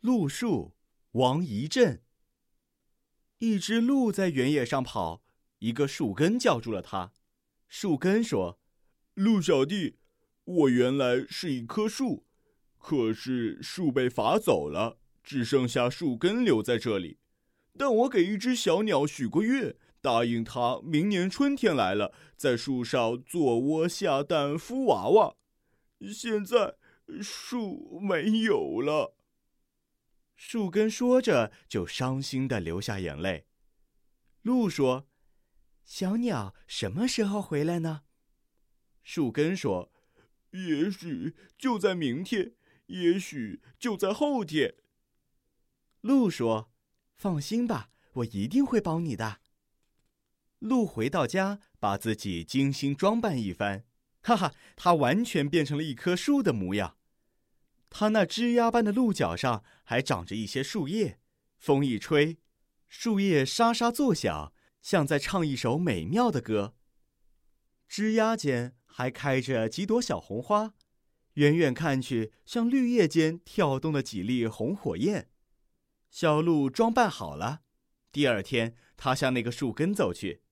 鹿树，王一震。一只鹿在原野上跑，一个树根叫住了它。树根说：“鹿小弟，我原来是一棵树，可是树被伐走了，只剩下树根留在这里。但我给一只小鸟许过愿，答应它明年春天来了，在树上做窝下蛋孵娃娃。现在树没有了。”树根说着，就伤心的流下眼泪。鹿说：“小鸟什么时候回来呢？”树根说：“也许就在明天，也许就在后天。”鹿说：“放心吧，我一定会帮你的。”鹿回到家，把自己精心装扮一番，哈哈，它完全变成了一棵树的模样。它那枝丫般的鹿角上还长着一些树叶，风一吹，树叶沙沙作响，像在唱一首美妙的歌。枝丫间还开着几朵小红花，远远看去像绿叶间跳动的几粒红火焰。小鹿装扮好了，第二天，它向那个树根走去。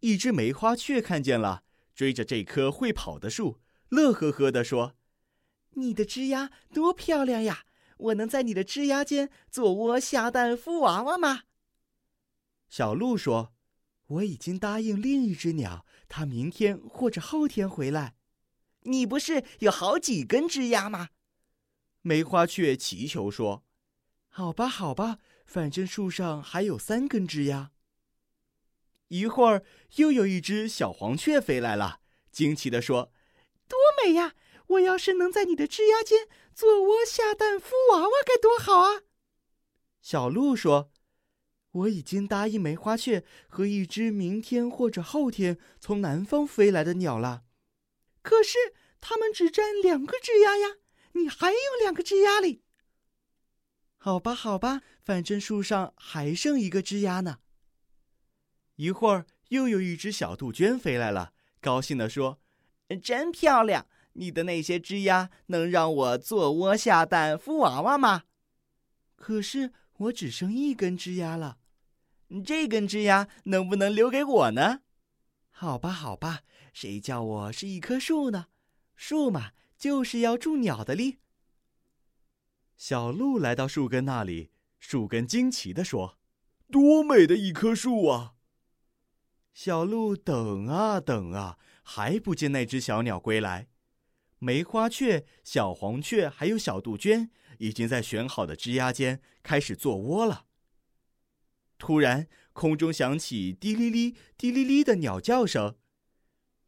一只梅花雀看见了，追着这棵会跑的树，乐呵呵地说。你的枝丫多漂亮呀！我能在你的枝丫间做窝下蛋孵娃娃吗？小鹿说：“我已经答应另一只鸟，它明天或者后天回来。你不是有好几根枝丫吗？”梅花雀祈求说：“好吧，好吧，反正树上还有三根枝丫。”一会儿，又有一只小黄雀飞来了，惊奇地说：“多美呀！”我要是能在你的枝丫间做窝下蛋孵娃娃，该多好啊！小鹿说：“我已经答应梅花雀和一只明天或者后天从南方飞来的鸟了，可是它们只占两个枝丫呀，你还有两个枝丫里。”好吧，好吧，反正树上还剩一个枝丫呢。一会儿，又有一只小杜鹃飞来了，高兴地说：“真漂亮。”你的那些枝丫能让我做窝下蛋孵娃娃吗？可是我只剩一根枝丫了，这根枝丫能不能留给我呢？好吧，好吧，谁叫我是一棵树呢？树嘛，就是要助鸟的力。小鹿来到树根那里，树根惊奇地说：“多美的一棵树啊！”小鹿等啊等啊，还不见那只小鸟归来。梅花雀、小黄雀还有小杜鹃已经在选好的枝丫间开始做窝了。突然，空中响起滴哩哩、滴哩哩的鸟叫声，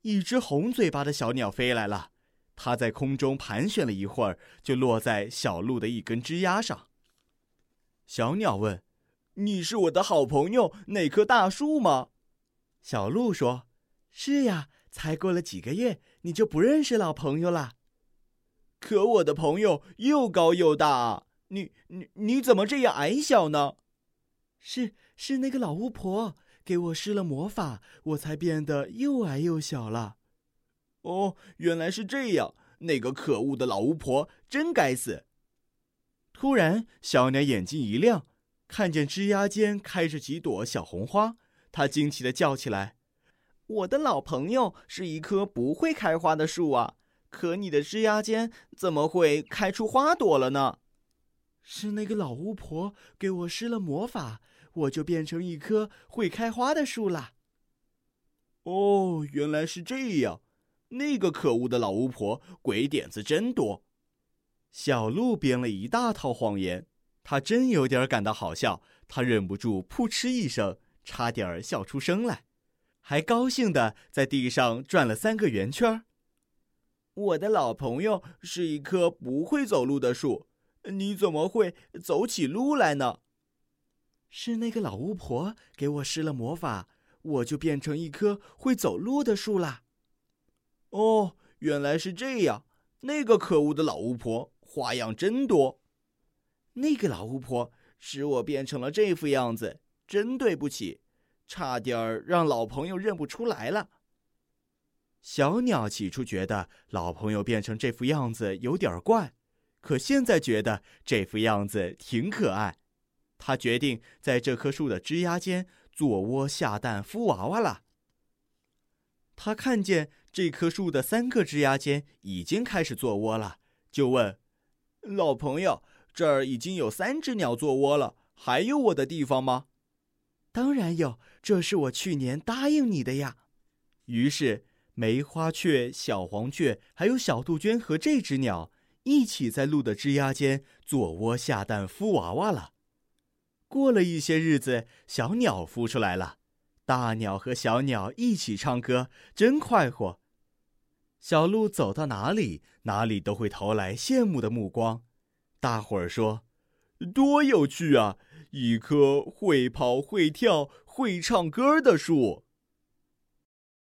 一只红嘴巴的小鸟飞来了。它在空中盘旋了一会儿，就落在小鹿的一根枝丫上。小鸟问：“你是我的好朋友那棵大树吗？”小鹿说：“是呀。”才过了几个月，你就不认识老朋友了。可我的朋友又高又大，你你你怎么这样矮小呢？是是那个老巫婆给我施了魔法，我才变得又矮又小了。哦，原来是这样。那个可恶的老巫婆真该死！突然，小鸟眼睛一亮，看见枝丫间开着几朵小红花，它惊奇的叫起来。我的老朋友是一棵不会开花的树啊，可你的枝丫间怎么会开出花朵了呢？是那个老巫婆给我施了魔法，我就变成一棵会开花的树啦。哦，原来是这样，那个可恶的老巫婆鬼点子真多。小鹿编了一大套谎言，他真有点感到好笑，他忍不住扑哧一声，差点笑出声来。还高兴的在地上转了三个圆圈。我的老朋友是一棵不会走路的树，你怎么会走起路来呢？是那个老巫婆给我施了魔法，我就变成一棵会走路的树啦。哦，原来是这样。那个可恶的老巫婆花样真多。那个老巫婆使我变成了这副样子，真对不起。差点儿让老朋友认不出来了。小鸟起初觉得老朋友变成这副样子有点怪，可现在觉得这副样子挺可爱。他决定在这棵树的枝丫间做窝下蛋孵娃娃了。他看见这棵树的三个枝丫间已经开始做窝了，就问：“老朋友，这儿已经有三只鸟做窝了，还有我的地方吗？”“当然有，这是我去年答应你的呀。”于是梅花雀、小黄雀还有小杜鹃和这只鸟一起在鹿的枝丫间做窝下蛋孵娃娃了。过了一些日子，小鸟孵出来了。大鸟和小鸟一起唱歌，真快活。小鹿走到哪里，哪里都会投来羡慕的目光。大伙儿说：“多有趣啊！一棵会跑、会跳、会唱歌的树。”